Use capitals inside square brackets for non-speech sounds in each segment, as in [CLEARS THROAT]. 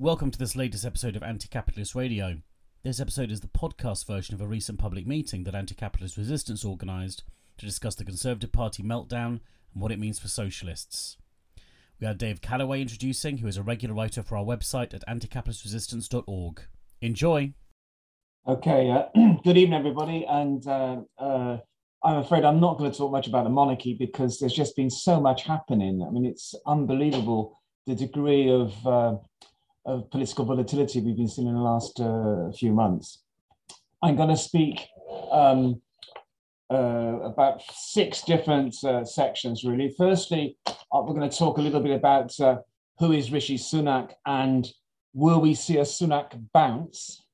Welcome to this latest episode of Anti Capitalist Radio. This episode is the podcast version of a recent public meeting that Anti Capitalist Resistance organised to discuss the Conservative Party meltdown and what it means for socialists. We had Dave Kellaway introducing, who is a regular writer for our website at anticapitalistresistance.org. Enjoy! Okay, uh, [CLEARS THROAT] good evening, everybody. And uh, uh, I'm afraid I'm not going to talk much about the monarchy because there's just been so much happening. I mean, it's unbelievable the degree of, uh, of political volatility we've been seeing in the last uh, few months. I'm going to speak um, uh, about six different sections, really. Firstly, we're going to talk a little bit about who is Rishi Sunak and will we see a Sunak bounce?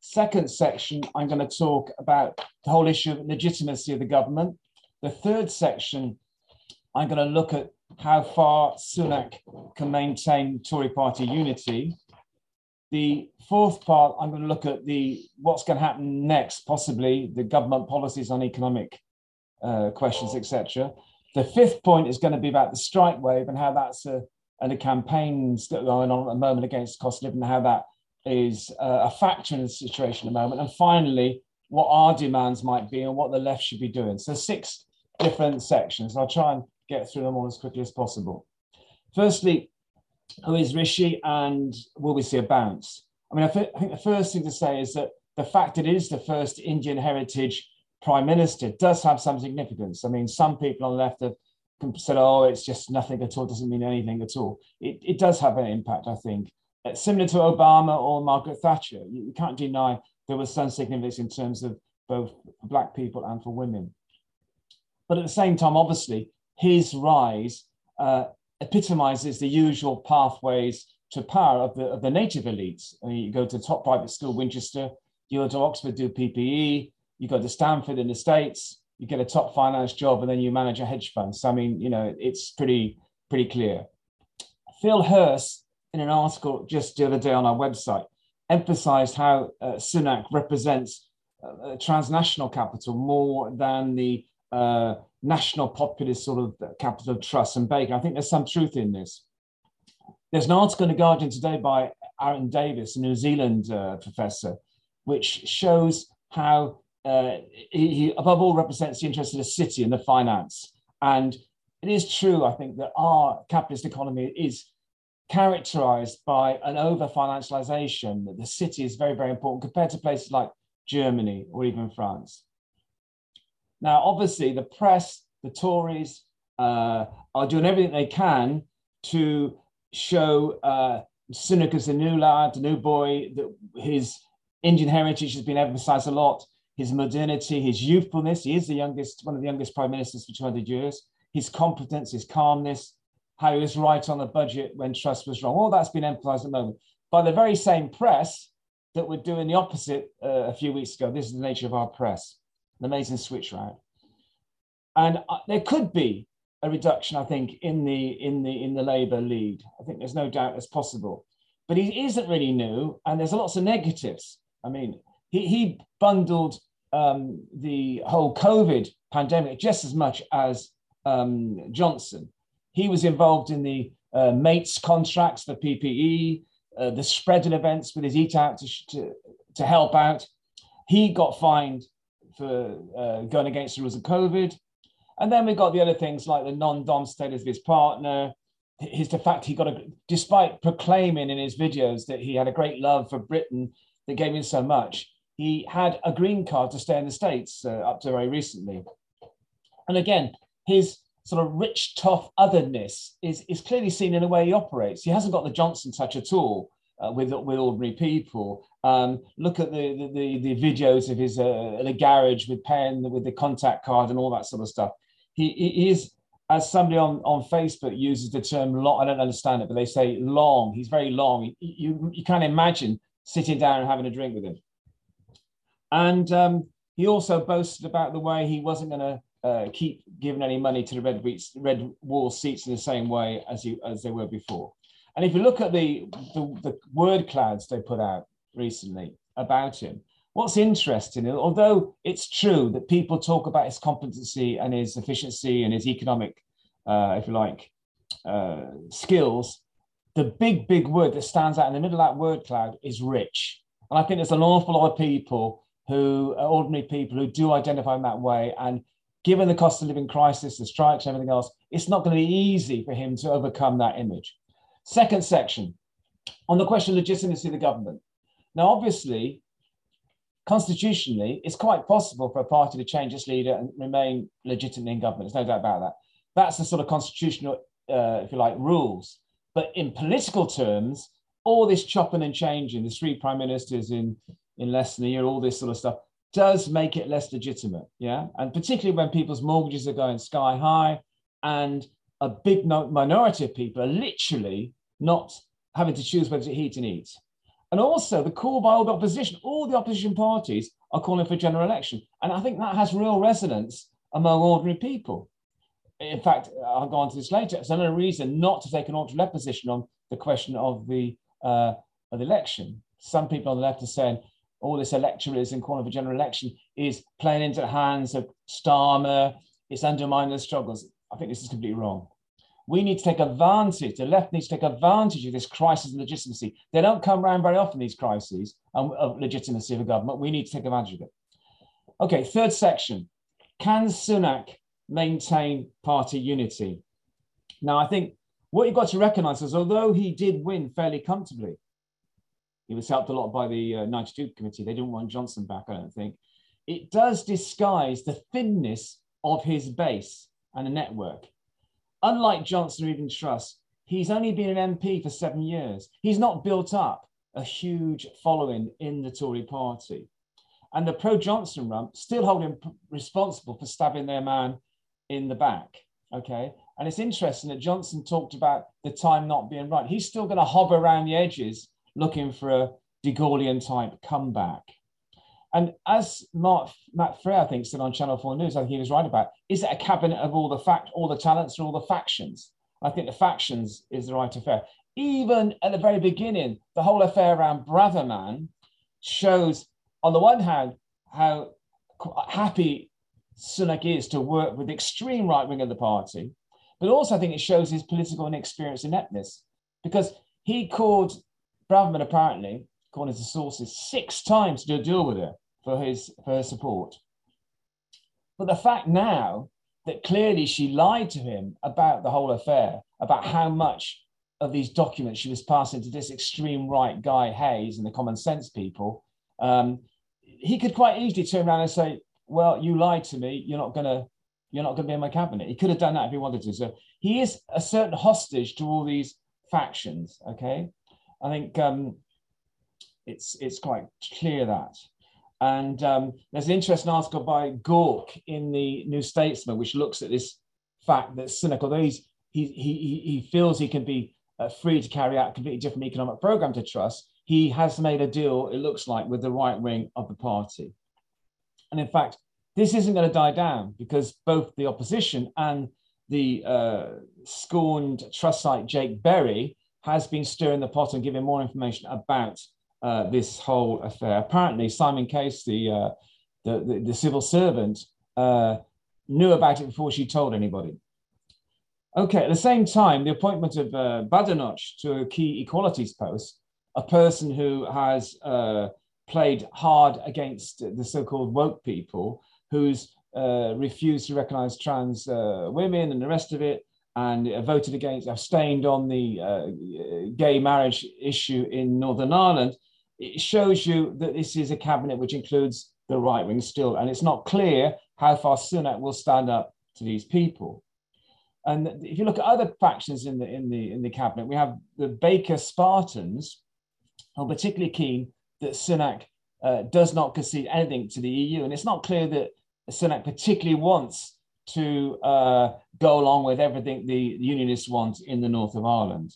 Second section, I'm going to talk about the whole issue of legitimacy of the government. The third section, I'm going to look at how far Sunak can maintain Tory party unity. The fourth part, I'm going to look at the what's going to happen next, possibly the government policies on economic uh, questions, etc. The fifth point is going to be about the strike wave and how that's a, and the campaigns that are going on at the moment against cost of living, how that is uh, a factor in the situation at the moment. And finally, what our demands might be and what the left should be doing. So six different sections. I'll try and get through them all as quickly as possible. Firstly, who is Rishi and will we see a bounce? I mean, I, th- I think the first thing to say is that the fact that it is the first Indian heritage prime minister does have some significance. I mean, some people on the left have said, oh, it's just nothing at all, doesn't mean anything at all. It, it does have an impact, I think. Uh, similar to Obama or Margaret Thatcher. You, you can't deny there was some significance in terms of both black people and for women. But at the same time, obviously, his rise uh, epitomizes the usual pathways to power of the, of the native elites. I mean, you go to top private school, Winchester, you go to Oxford, do PPE, you go to Stanford in the States, you get a top finance job, and then you manage a hedge fund. So, I mean, you know, it's pretty, pretty clear. Phil Hearse in an article just the other day on our website, emphasized how uh, Sunak represents uh, transnational capital more than the uh, national populist sort of capital of Truss and Bacon. I think there's some truth in this. There's an article in The Guardian today by Aeron Davis, a New Zealand uh, professor, which shows how uh, he, he, above all, represents the interest of the city and the finance. And it is true, I think, that our capitalist economy is characterized by an over financialization that the city is very, very important compared to places like Germany or even France. Now, obviously, the press, the Tories, uh, are doing everything they can to show uh, Sunak as a new lad, a new boy, that his Indian heritage has been emphasized a lot, his modernity, his youthfulness. He is the youngest, one of the youngest prime ministers for 200 years. His competence, his calmness, how he was right on the budget when Truss was wrong. All that's been emphasized at the moment by the very same press that were doing the opposite uh, a few weeks ago. This is the nature of our press, an amazing switch round. And uh, there could be a reduction, I think, in the in the in the Labour lead. I think there's no doubt that's possible. But he isn't really new, and there's lots of negatives. I mean, he, he bundled um, the whole COVID pandemic just as much as um, Johnson. He was involved in the uh, mates contracts for PPE, uh, the spreading events with his eat out to, to, to help out. He got fined for uh, going against the rules of COVID. And then we've got the other things like the non-dom status of his partner, his the fact he got a, despite proclaiming in his videos that he had a great love for Britain that gave him so much, he had a green card to stay in the States uh, up to very recently. And again, his sort of rich, tough otherness is, is clearly seen in the way he operates. He hasn't got the Johnson touch at all uh, with, with ordinary people. Um, look at the, the, the, videos of his uh, a garage with pen, with the contact card and all that sort of stuff. He, he is, as somebody on, on Facebook uses the term long, I don't understand it, but they say long. He's very long. You, you, you can't imagine sitting down and having a drink with him. And um, he also boasted about the way he wasn't going to uh, keep giving any money to the red, red wall seats in the same way as you as they were before. And if you look at the, the, the word clouds they put out recently about him, what's interesting, although it's true that people talk about his competency and his efficiency and his economic, uh, if you like, uh, skills, the big, big word that stands out in the middle of that word cloud is rich. And I think there's an awful lot of people who are ordinary people who do identify in that way. And given the cost of living crisis, the strikes, and everything else, it's not going to be easy for him to overcome that image. Second section on the question of legitimacy of the government. Now, obviously, constitutionally, it's quite possible for a party to change its leader and remain legitimate in government. There's no doubt about that. That's the sort of constitutional, uh, if you like, rules. But in political terms, all this chopping and changing, the three prime ministers in, in less than a year, all this sort of stuff, does make it less legitimate. Yeah. And particularly when people's mortgages are going sky high and a big minority of people are literally not having to choose whether to heat and eat. And also the call by all the opposition, all the opposition parties are calling for general election. And I think that has real resonance among ordinary people. In fact, I'll go on to this later. It's another reason not to take an ultra left position on the question of the, uh, of the election. Some people on the left are saying all this electoralism calling for general election is playing into the hands of Starmer, it's undermining the struggles. I think this is completely wrong we need to take advantage, the left needs to take advantage of this crisis of legitimacy. They don't come around very often, these crises of legitimacy of a government. We need to take advantage of it. Okay, third section. Can Sunak maintain party unity? Now, I think what you've got to recognize is although he did win fairly comfortably, he was helped a lot by the uh, 92 committee. They didn't want Johnson back, I don't think. It does disguise the thinness of his base and a network. Unlike Johnson or even Truss, he's only been an MP for seven years. He's not built up a huge following in the Tory party. And the pro Johnson rump still hold him responsible for stabbing their man in the back. Okay. And it's interesting that Johnson talked about the time not being right. He's still going to hover around the edges looking for a De Gaullean type comeback. And as Mark, Matt Frei, I think, said on Channel 4 News, I think he was right about, is it a cabinet of all the fact, all the talents and all the factions? I think the factions is the right affair. Even at the very beginning, the whole affair around Braverman shows, on the one hand, how happy Sunak is to work with the extreme right wing of the party, but also I think it shows his political inexperience and ineptness because he called Braverman apparently, according to sources, six times to do a deal with her for his for her support. But the fact now that clearly she lied to him about the whole affair, about how much of these documents she was passing to this extreme right guy Hayes and the common sense people, um, he could quite easily turn around and say, "Well, you lied to me. You're not gonna." You're not to be in my cabinet. He could have done that if he wanted to. So he is a certain hostage to all these factions. Okay, I think um, it's it's quite clear that. And um, there's an interesting article by Gork in the New Statesman, which looks at this fact that cynical. although he's, he, he, he feels he can be uh, free to carry out a completely different economic program to Truss, he has made a deal, it looks like, with the right wing of the party. And in fact, this isn't going to die down because both the opposition and the uh, scorned Trussite Jake Berry has been stirring the pot and giving more information about uh, this whole affair. Apparently, Simon Case, the, uh, the, the, the, civil servant, uh, knew about it before she told anybody. Okay, at the same time, the appointment of uh, Badenoch to a key equalities post, a person who has uh, played hard against the so-called woke people, who's uh, refused to recognize trans women and the rest of it, and voted against, abstained on the uh, gay marriage issue in Northern Ireland, it shows you that this is a cabinet which includes the right wing still, and it's not clear how far Sunak will stand up to these people. And if you look at other factions in the in the in the cabinet, we have the Baker Spartans, who are particularly keen that Sunak uh, does not concede anything to the EU, and it's not clear that Sunak particularly wants to uh, go along with everything the Unionists want in the north of Ireland.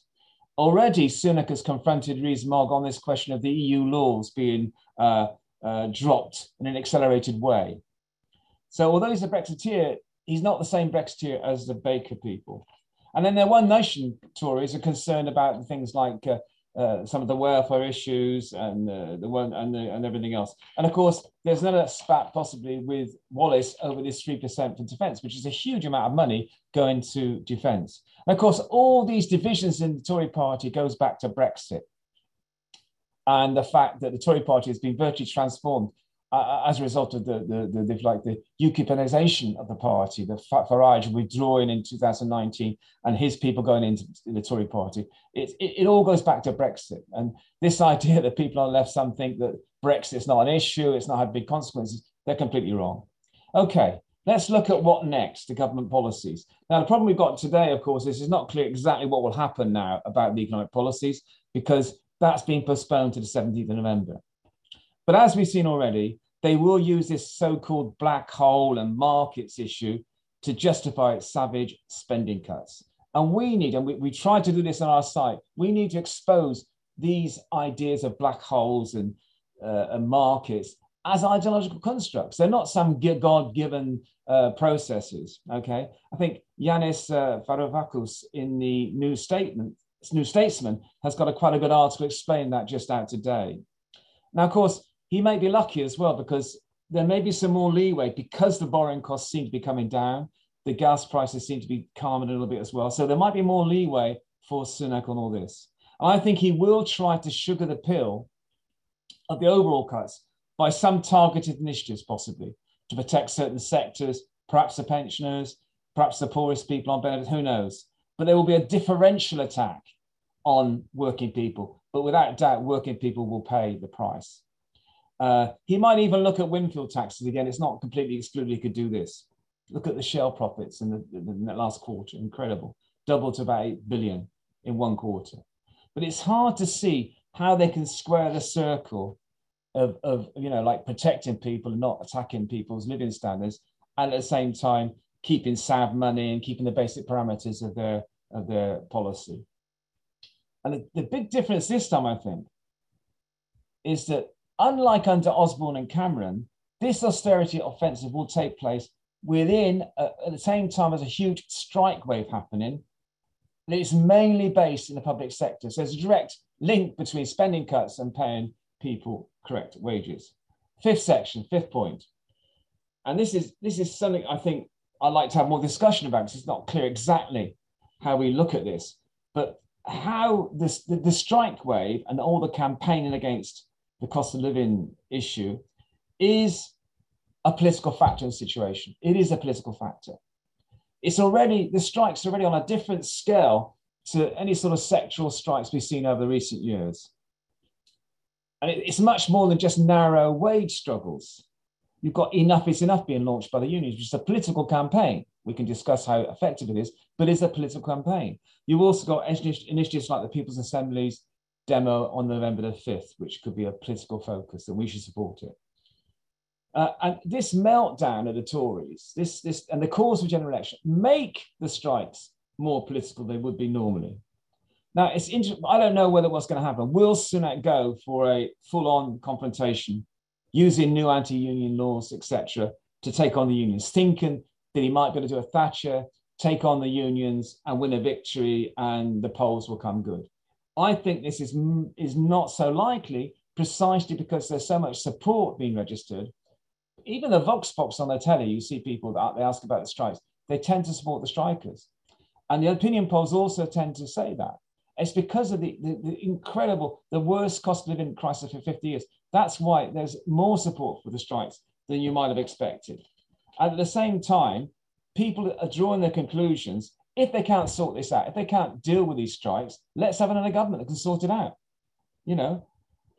Already, Sunak has confronted Rees-Mogg on this question of the EU laws being uh, uh, dropped in an accelerated way. So, although he's a Brexiteer, he's not the same Brexiteer as the Baker people. And then their One Nation Tories are concerned about things like uh, uh, some of the welfare issues and uh, the one and, the, and everything else. And of course, there's another spat possibly with Wallace over this three percent for defence, which is a huge amount of money going to defence. And of course, all these divisions in the Tory Party goes back to Brexit and the fact that the Tory Party has been virtually transformed uh, as a result of the, the, the, the, like the UKIPisation of the party, the Farage withdrawing in 2019 and his people going into the Tory party, it, it, it, all goes back to Brexit. And this [LAUGHS] idea that people on the left some think that Brexit's not an issue, it's not had big consequences, they're completely wrong. Okay, let's look at what next, the government policies. Now, the problem we've got today, of course, is it's not clear exactly what will happen now about the economic policies because that's been postponed to the 17th of November. But as we've seen already, they will use this so called black hole and markets issue to justify its savage spending cuts. And we need, and we, we try to do this on our site, we need to expose these ideas of black holes and, uh, and markets as ideological constructs. They're not some God given uh, processes. Okay. I think Yanis uh, Varoufakis in the New Statement, New Statesman has got a quite a good article explaining that just out today. Now, of course, he may be lucky as well because there may be some more leeway because the borrowing costs seem to be coming down. The gas prices seem to be calming a little bit as well. So there might be more leeway for Sunak on all this. And I think he will try to sugar the pill of the overall cuts by some targeted initiatives, possibly to protect certain sectors, perhaps the pensioners, perhaps the poorest people on benefits, who knows. But there will be a differential attack on working people. But without doubt, working people will pay the price. Uh, he might even look at windfall taxes again. It's not completely excluded he could do this. Look at the shell profits in the, the last quarter, incredible, double to about 8 billion in one quarter. But it's hard to see how they can square the circle of, of you know, like protecting people and not attacking people's living standards, and at the same time keeping SAV money and keeping the basic parameters of their of their policy. And the, the big difference this time, I think, is that unlike under Osborne and Cameron, this austerity offensive will take place within, uh, at the same time as a huge strike wave happening. It's mainly based in the public sector. So there's a direct link between spending cuts and paying people correct wages. Fifth section, fifth point. And this is this is something I think I'd like to have more discussion about because it's not clear exactly how we look at this. But how this the, the strike wave and all the campaigning against the cost of living issue is a political factor in the situation. It is a political factor. It's already, the strikes are already on a different scale to any sort of sectoral strikes we've seen over the recent years. And it's much more than just narrow wage struggles. You've got enough is enough being launched by the unions, which is a political campaign. We can discuss how effective it is, but it's a political campaign. You've also got initiatives like the People's Assemblies demo on November the 5th, which could be a political focus, and we should support it. Uh, and this meltdown of the Tories, this, this, and the cause of general election make the strikes more political than they would be normally. Now, it's interesting. I don't know whether what's going to happen. Will Sunak go for a full-on confrontation using new anti-union laws, etc., to take on the unions, thinking that he might be able to do a Thatcher, take on the unions, and win a victory, and the polls will come good. I think this is, is not so likely precisely because there's so much support being registered. Even the Vox Pops on the telly, you see people that they ask about the strikes, they tend to support the strikers. And the opinion polls also tend to say that. It's because of the, the, the incredible, the worst cost of living crisis for 50 years. That's why there's more support for the strikes than you might have expected. And at the same time, people are drawing their conclusions if they can't sort this out, if they can't deal with these strikes, let's have another government that can sort it out. You know,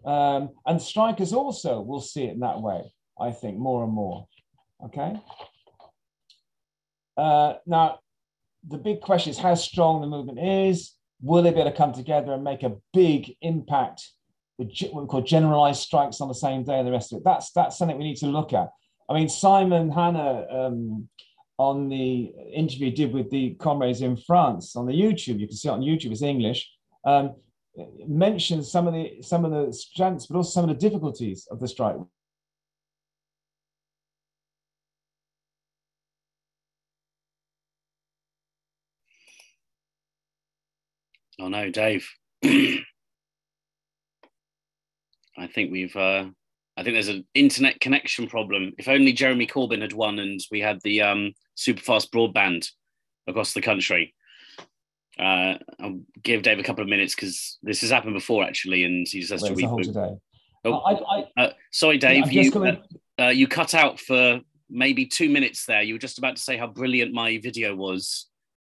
um, and strikers also will see it in that way. I think more and more. Okay. Uh, now, the big question is how strong the movement is. Will they be able to come together and make a big impact with what we call generalized strikes on the same day and the rest of it? That's that's something we need to look at. I mean, Simon Hannah um, on the interview he did with the comrades in France on the YouTube. You can see it on YouTube. It's English. Um, mentions some of the some of the strengths, but also some of the difficulties of the strike. Oh no, Dave. [CLEARS THROAT] I think we've. Uh, I think there's an internet connection problem. If only Jeremy Corbyn had won and we had the um, super fast broadband across the country. Uh, I'll give Dave a couple of minutes because this has happened before actually, and he just has Wait, to reboot. Oh, I, I, uh, sorry, Dave. I'm You uh, uh, you cut out for maybe two minutes there. You were just about to say how brilliant my video was.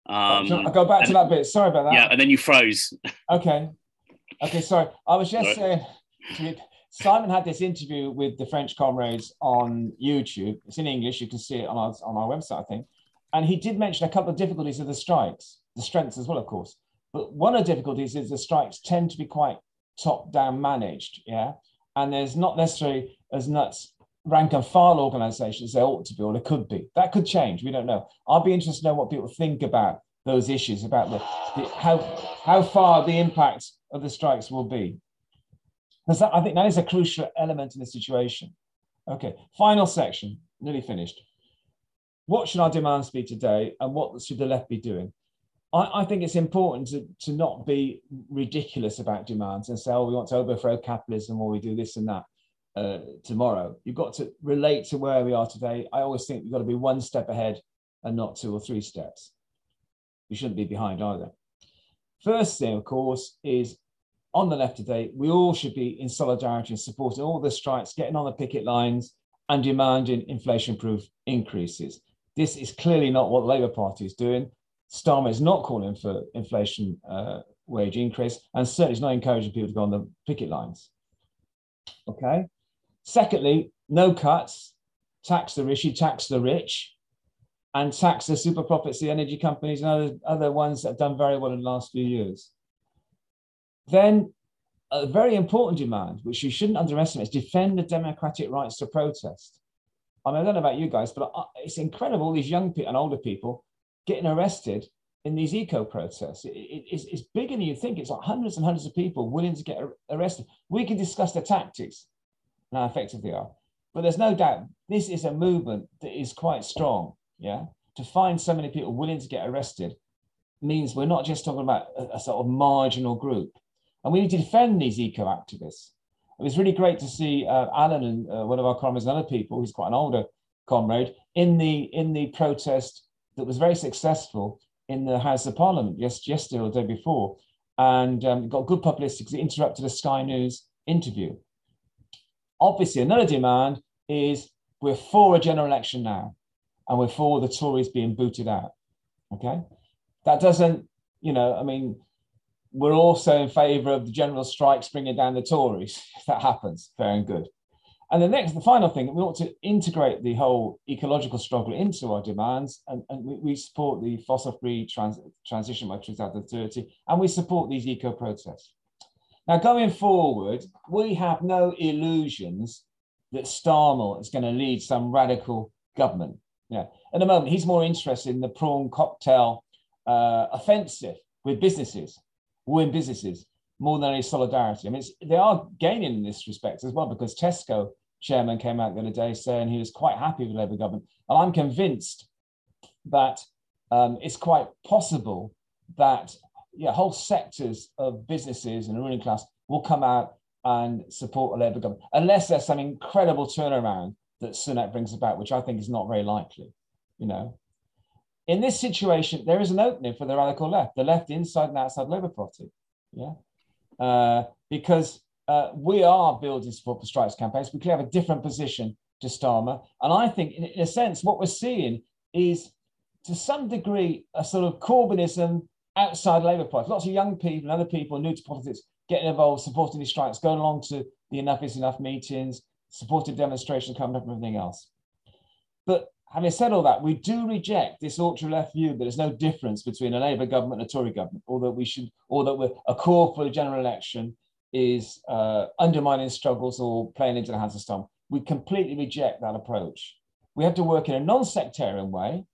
Um, I'll go back to that bit. Sorry about that. yeah, and then you froze. [LAUGHS] Okay. Okay, sorry. I was just saying, Simon had this interview with the French comrades on YouTube. It's in English. You can see it on our, on our website, I think. And he did mention a couple of difficulties of the strikes, the strengths as well, of course. But one of the difficulties is the strikes tend to be quite top down managed. Yeah. And there's not necessarily as nuts rank and file organizations as they ought to be or they could be. That could change. We don't know. I'll be interested to know what people think about those issues, about the, the how how far the impact of the strikes will be. Because I think that is a crucial element in the situation. Okay, final section, nearly finished. What should our demands be today and what should the left be doing? I, I think it's important to, to not be ridiculous about demands and say, oh, we want to overthrow capitalism or we do this and that uh, tomorrow. You've got to relate to where we are today. I always think we've got to be one step ahead and not two or three steps. We shouldn't be behind either. First thing, of course, is on the left today, we all should be in solidarity and supporting all the strikes, getting on the picket lines and demanding inflation proof increases. This is clearly not what the Labour Party is doing. Starmer is not calling for inflation uh, wage increase and certainly is not encouraging people to go on the picket lines. Okay. Secondly, no cuts, tax the rich, you tax the rich, and tax the super profits, the energy companies, and other, other ones that have done very well in the last few years. Then, a very important demand, which you shouldn't underestimate, is defend the democratic rights to protest. I mean, I don't know about you guys, but it's incredible these young people and older people getting arrested in these eco protests. It- it- it's, it's bigger than you think. It's like hundreds and hundreds of people willing to get ar- arrested. We can discuss the tactics and how effective they are. But there's no doubt this is a movement that is quite strong. Yeah. To find so many people willing to get arrested means we're not just talking about a, a sort of marginal group. And we need to defend these eco activists. It was really great to see uh, Alan and uh, one of our comrades and other people, who's quite an older comrade, in the in the protest that was very successful in the House of Parliament yes, yesterday or the day before, and um, got good publicity because it interrupted a Sky News interview. Obviously, another demand is we're for a general election now, and we're for the Tories being booted out. Okay, that doesn't, you know, I mean, we're also in favour of the general strikes bringing down the Tories. [LAUGHS] If that happens, fair and good. And the next, the final thing, we ought to integrate the whole ecological struggle into our demands, and, and we, we support the fossil-free trans, transition by 2030, and we support these eco protests. Now, going forward, we have no illusions that Starmer is going to lead some radical government. Yeah, at the moment, he's more interested in the prawn cocktail uh, offensive with businesses, win businesses, more than any solidarity. I mean, they are gaining in this respect as well because Tesco chairman came out the other day saying he was quite happy with the Labour government. And I'm convinced that um, it's quite possible that yeah, whole sectors of businesses and the ruling class will come out and support a Labour government, unless there's some incredible turnaround that Sunak brings about, which I think is not very likely. You know, in this situation, there is an opening for the radical left, the left inside and outside Labour Party. Yeah, uh, because uh, we are building support for strikes campaigns. We clearly have a different position to Starmer, and I think, in, in a sense, what we're seeing is, to some degree, a sort of Corbynism outside Labour Party. Lots of young people and other people new to politics getting involved, supporting these strikes, going along to the Enough is Enough meetings, supportive demonstrations coming up and everything else. But having said all that, we do reject this ultra left view that there's no difference between a Labour government and a Tory government, or that we should, or that a call for a general election is uh, undermining struggles or playing into the hands of some. We completely reject that approach. We have to work in a non-sectarian way.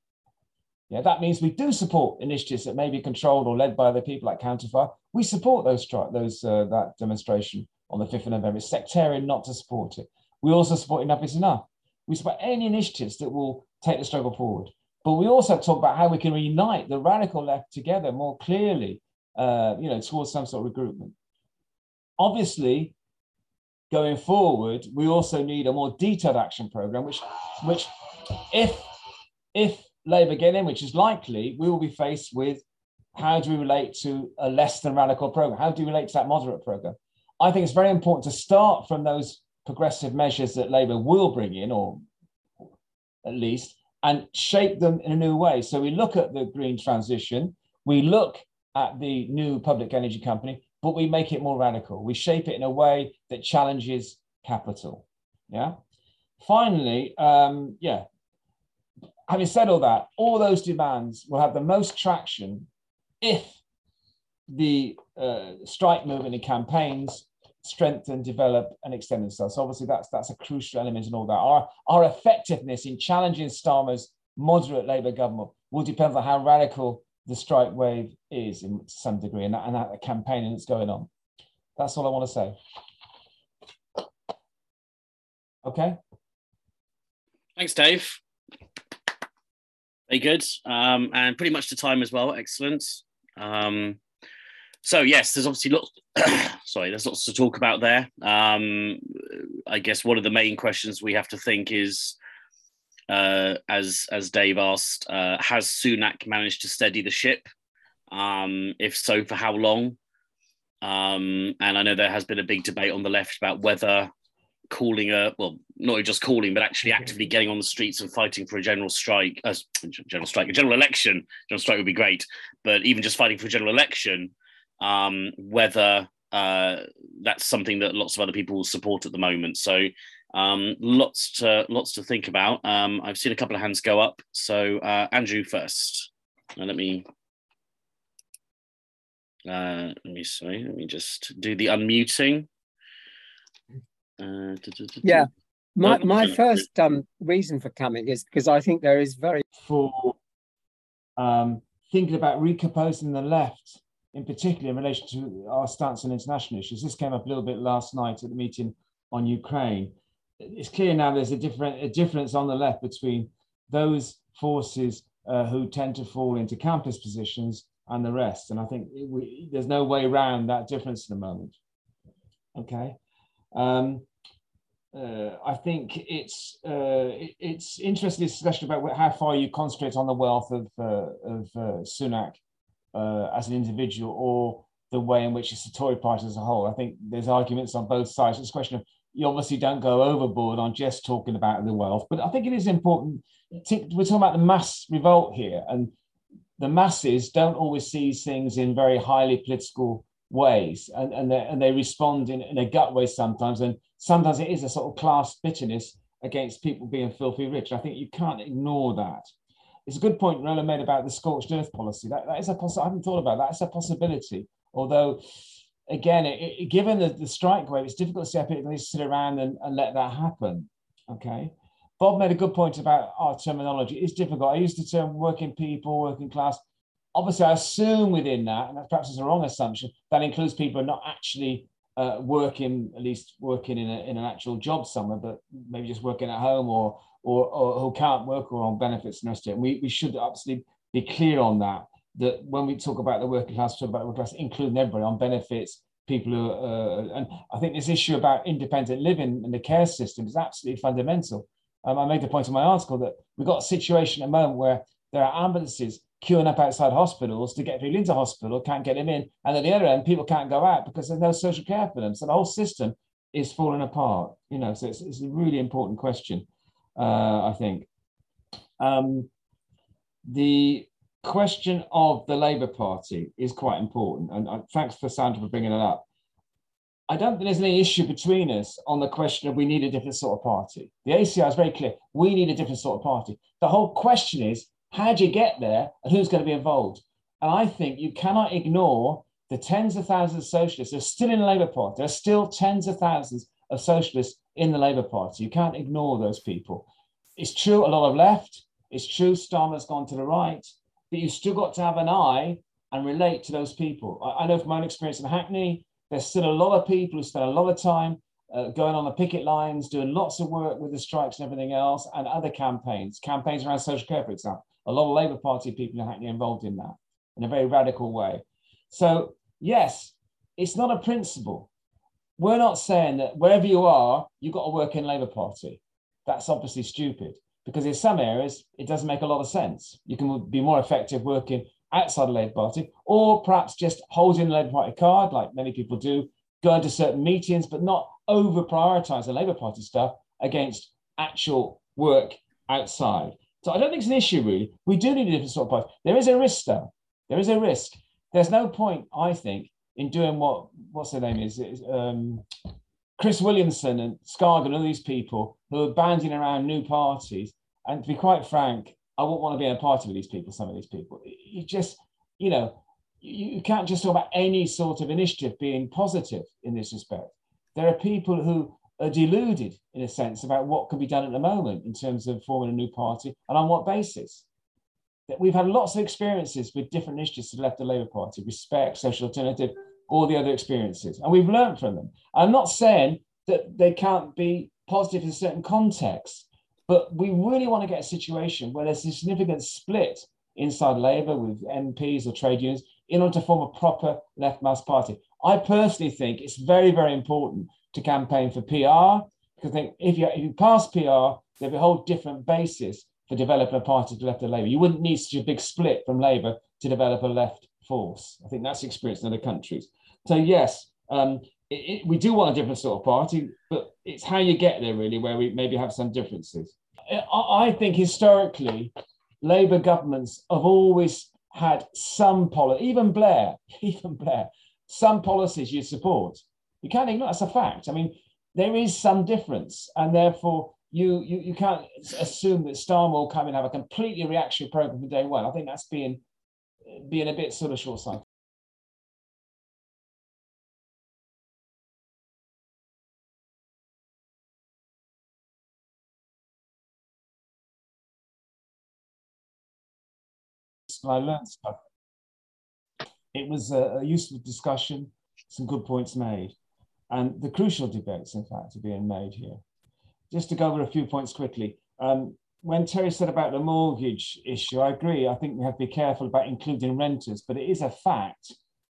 Yeah, that means we do support initiatives that may be controlled or led by other people like Counterfire. We support those those uh, that demonstration on the 5th of November. It's sectarian not to support it. We also support Enough is Enough. We support any initiatives that will take the struggle forward. But we also talk about how we can reunite the radical left together more clearly, uh, you know, towards some sort of regroupment. Obviously, going forward, we also need a more detailed action program, which, which if, if Labour get in, which is likely, we will be faced with how do we relate to a less than radical program? How do we relate to that moderate program? I think it's very important to start from those progressive measures that Labour will bring in, or at least, and shape them in a new way. So we look at the green transition, we look at the new public energy company, but we make it more radical. We shape it in a way that challenges capital. Yeah. Finally, um, yeah. Having said all that, all those demands will have the most traction if the uh, strike movement and campaigns strengthen, develop, and extend themselves. So obviously, that's that's a crucial element in all that. Our our effectiveness in challenging Starmer's moderate Labour government will depend on how radical the strike wave is in some degree, and that, and that campaign that's going on. That's all I want to say. Okay. Thanks, Dave. Very good, um, and pretty much to time as well. Excellent. Um, so yes, there's obviously lots. [CLEARS THROAT] sorry, there's lots to talk about there. Um, I guess one of the main questions we have to think is, uh, as as Dave asked, uh, has Sunak managed to steady the ship? Um, if so, for how long? Um, and I know there has been a big debate on the left about whether calling a well, not just calling, but actually actively getting on the streets and fighting for a general strike, uh, general strike, a general election. General strike would be great, but even just fighting for a general election um, whether uh, that's something that lots of other people will support at the moment. So um, lots to lots to think about. Um, I've seen a couple of hands go up. So uh, Andrew first. Now let me uh, let me sorry. Let me just do the unmuting. Uh, yeah, my oh, my first um, reason for coming is because I think there is very for um, thinking about recomposing the left in particular in relation to our stance on international issues. This came up a little bit last night at the meeting on Ukraine. It's clear now there's a different a difference on the left between those forces uh, who tend to fall into campus positions and the rest. And I think we, there's no way around that difference at the moment. Okay. Um, uh, I think it's uh, it, it's interesting discussion about how far you concentrate on the wealth of uh, of uh, Sunak uh, as an individual or the way in which it's the Tory party as a whole. I think there's arguments on both sides. It's a question of you obviously don't go overboard on just talking about the wealth, but I think it is important. To, we're talking about the mass revolt here, and the masses don't always see things in very highly political ways, and, and, they, and they respond in, in a gut way sometimes. And sometimes it is a sort of class bitterness against people being filthy rich. I think you can't ignore that it's a good point Roland made about the scorched earth policy. That, that is a poss- I haven't thought about that. That's a possibility. Although, again, it, it, given the, the strike wave, it's difficult to see how people sit around and, and let that happen. Okay. Bob made a good point about our terminology. It's difficult. I use the term working people, working class. Obviously, I assume within that, and perhaps is a wrong assumption, that includes people not actually uh, working, at least working in, a, in an actual job somewhere, but maybe just working at home or or, or who can't work or on benefits and rest of it. We, we should absolutely be clear on that, that when we talk about the working class, talk about the working class, including everybody on benefits, people who, uh, and I think this issue about independent living and the care system is absolutely fundamental. Um, I made the point in my article that we've got a situation at the moment where there are ambulances queuing up outside hospitals to get people into hospital, can't get them in. And at the other end, people can't go out because there's no social care for them. So the whole system is falling apart, you know, so it's, it's a really important question uh, I think. Um, the question of the Labour Party is quite important, and uh, thanks for Sandra for bringing it up. I don't think there's any issue between us on the question of we need a different sort of party. The ACR is very clear. We need a different sort of party. The whole question is how do you get there and who's going to be involved? And I think you cannot ignore the tens of thousands of socialists are still in the Labour Party. There are still tens of thousands of socialists in the Labour Party. You can't ignore those people. It's true, a lot of left. It's true, Starmer's gone to the right, but you've still got to have an eye and relate to those people. I, I know from my own experience in Hackney, there's still a lot of people who spend a lot of time uh, going on the picket lines, doing lots of work with the strikes and everything else, and other campaigns, campaigns around social care, for example. A lot of Labour Party people in Hackney involved in that in a very radical way. So, yes, it's not a principle we're not saying that wherever you are, you've got to work in Labour Party. That's obviously stupid because in some areas it doesn't make a lot of sense. You can be more effective working outside the Labour Party, or perhaps just holding the Labour Party card, like many people do, going to certain meetings, but not over prioritize the Labour Party stuff against actual work outside. So I don't think it's an issue really. We do need a different sort of party. There is a risk though. There is a risk. There's no point, I think, in doing what what's their name is, um, Chris Williamson and Scargill and all these people who are banding around new parties. And to be quite frank, I wouldn't want to be in a party with these people, some of these people. You just, you know, you can't just talk about any sort of initiative being positive in this respect. There are people who are deluded, in a sense, about what can be done at the moment in terms of forming a new party and on what basis. That we've had lots of experiences with different initiatives to the left of the Labour Party, respect, social alternative, all the other experiences, and we've learned from them. I'm not saying that they can't be positive in certain contexts, but we really want to get a situation where there's a significant split inside Labour with MPs or trade unions in order to form a proper left mass party. I personally think it's very, very important to campaign for PR because think if you, if you pass PR, there'll be a whole different basis for developing a party to left of Labour. You wouldn't need such a big split from Labour to develop a left force. I think that's experienced in other countries. So yes, um, it, it, we do want a different sort of party, but it's how you get there really where we maybe have some differences. I, I think historically, Labour governments have always had some policy, even Blair, [LAUGHS] even Blair, some policies you support. You can't ignore that's a fact. I mean, there is some difference, and therefore you you, you can't assume that Starmer will come and have a completely reactionary program from day one. I think that's being being a bit sort of short-sighted. I learned stuff. It was a, a, useful discussion, some good points made, and the crucial debates, in fact, are being made here. Just to go over a few points quickly. Um, when Terry said about the mortgage issue, I agree. I think we have to be careful about including renters, but it is a fact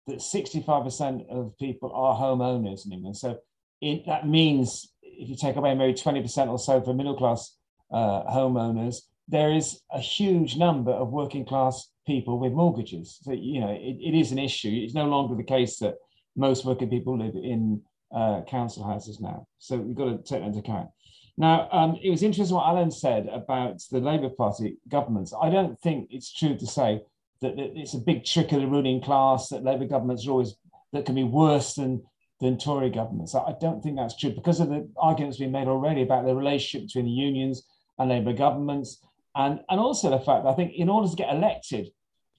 that 65% of people are homeowners in England. So it, that means if you take away maybe 20% or so for middle class uh, homeowners, there is a huge number of working class people with mortgages. So, you know, it, it is an issue. It's no longer the case that most working people live in uh, council houses now. So we've got to take that into account. Now, um, it was interesting what Alan said about the Labour Party governments. I don't think it's true to say that, it's a big trick of the ruling class that Labour governments are always that can be worse than than Tory governments. I don't think that's true because of the arguments being made already about the relationship between the unions and Labour governments and, and also the fact that I think in order to get elected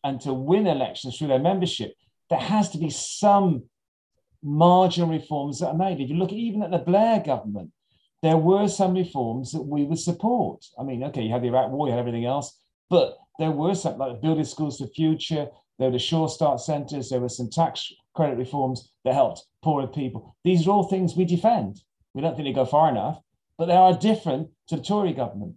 and to win elections through their membership, there has to be some marginal reforms that are made. If you look even at the Blair government, there were some reforms that we would support. I mean, okay, you had the Iraq War, you had everything else, but there were some like building schools for future. There were the Sure Start centres. There were some tax credit reforms that helped poorer people. These are all things we defend. We don't think they go far enough, but they are different to the Tory government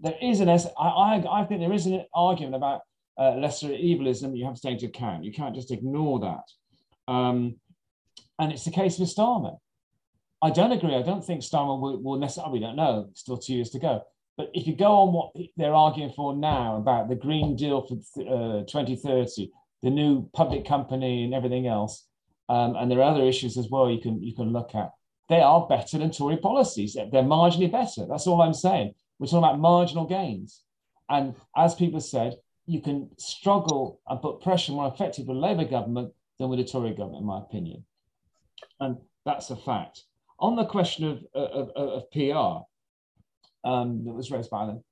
there is an I, I, I think there is an argument about uh, lesser evilism you have to take into account. You can't just ignore that. Um, and it's the case with Starmer. I don't agree. I don't think Starmer will, will necessarily, we don't know, still two years to go. But if you go on what they're arguing for now about the Green Deal for uh, 2030, the new public company and everything else, um, and there are other issues as well you can you can look at. They are better than Tory policies. They're marginally better. That's all I'm saying. We're talking about marginal gains. And as people said, you can struggle and put pressure more effectively with a Labour government than with a Tory government, in my opinion. And that's a fact. On the question of, of, of PR um, that was raised by Alan,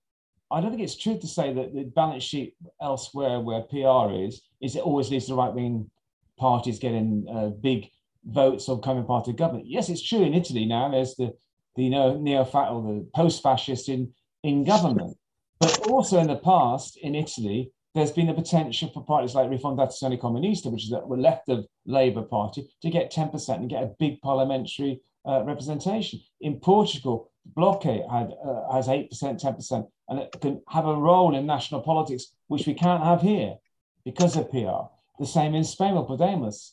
I don't think it's true to say that the balance sheet elsewhere where PR is, is it always leads to right wing parties getting uh, big votes or coming part of government. Yes, it's true in Italy now. There's the the neo or the post-fascist in, in government. But also in the past, in Italy, there's been a potential for parties like Rifondazione Comunista, which is the left of Labour Party, to get 10% and get a big parliamentary uh, representation. In Portugal, Bloc had, uh, has 8%, 10%, and it can have a role in national politics, which we can't have here because of PR. The same in Spain with Podemos.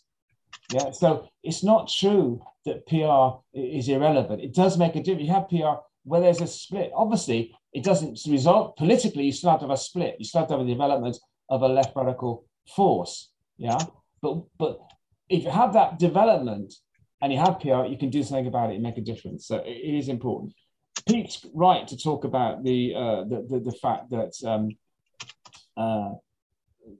Yeah, so it's not true that PR is irrelevant. It does make a difference. You have PR where there's a split. Obviously, it doesn't result politically. You have to have a split. You have to have a development of a left radical force. Yeah, but but if you have that development and you have PR, you can do something about it and make a difference. So it is important. Pete's right to talk about the uh, the, the, the fact that um, uh,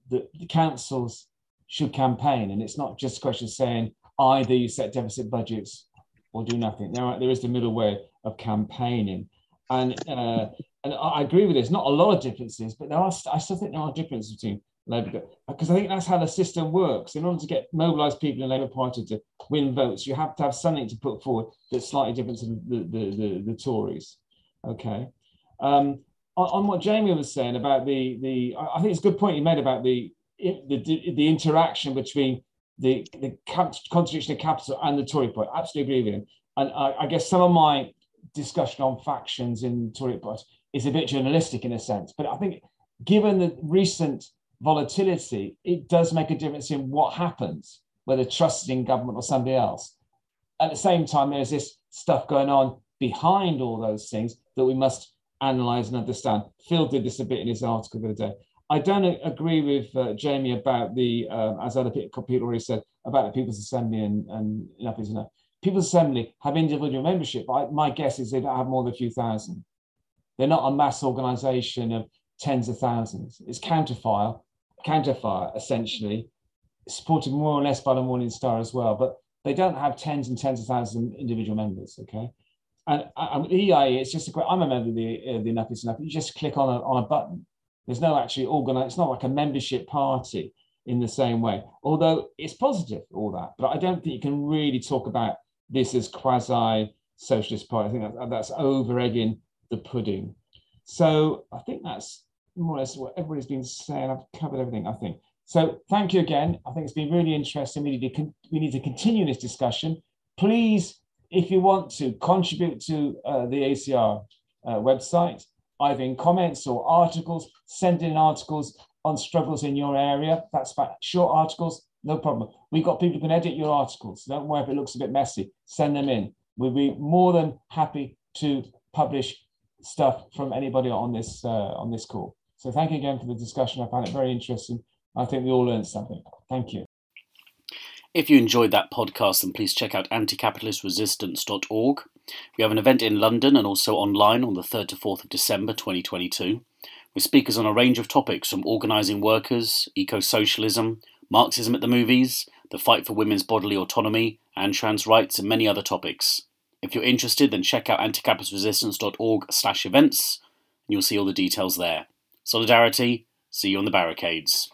the, the councils should campaign, and it's not just a question of saying either you set deficit budgets or do nothing. There, there is the middle way of campaigning, and uh, and I agree with this. Not a lot of differences, but there are. I still think there are differences between Labour because I think that's how the system works. In order to get mobilised people in Labour Party to win votes, you have to have something to put forward that's slightly different to the the, the, the Tories. Okay. Um, on, what Jamie was saying about the the, I think it's a good point you made about the the, the interaction between the, the contradiction of capital and the Tory party. Absolutely agree with him. And I, I, guess some of my discussion on factions in Tory party is a bit journalistic in a sense, but I think given the recent volatility, it does make a difference in what happens, whether trusted in government or somebody else. At the same time, there's this stuff going on behind all those things that we must analyze and understand. Phil did this a bit in his article the other day. I don't agree with uh, Jamie about the, um, as other people already said, about the People's Assembly and, and enough is enough. People's Assembly have individual membership. My guess is they don't have more than a few thousand. They're not a mass organization of tens of thousands. It's Counterfire, Counterfire essentially, supported more or less by the Morning Star as well, but they don't have tens and tens of thousands of individual members. Okay, and, and EIE, it's just a great. I'm a member of the uh, the Enough is Enough. You just click on a on a button there's no actually organized, it's not like a membership party in the same way, although it's positive, all that. But I don't think you can really talk about this is quasi socialist party. I think that, that's over egging the pudding. So I think that's more or less what everybody's been saying. I've covered everything, I think. So thank you again. I think it's been really interesting. We need to, we need to continue this discussion. Please, if you want to contribute to uh, the ACR uh, website, either in comments or articles, send in articles on struggles in your area. That's about short articles, no problem. We've got people who can edit your articles. don't worry if it looks a bit messy, send them in. We'll be more than happy to publish stuff from anybody on this uh, on this call. So thank you again for the discussion. I found it very interesting. I think we all learned something. Thank you. If you enjoyed that podcast, then please check out anticapitalistresistance.org. We have an event in London and also online on the 3rd to 4th of December 2022, with speakers on a range of topics from organising workers, eco socialism, Marxism at the movies, the fight for women's bodily autonomy, and trans rights, and many other topics. If you're interested, then check out anticapitalistresistance.org slash events, and you'll see all the details there. Solidarity, see you on the barricades.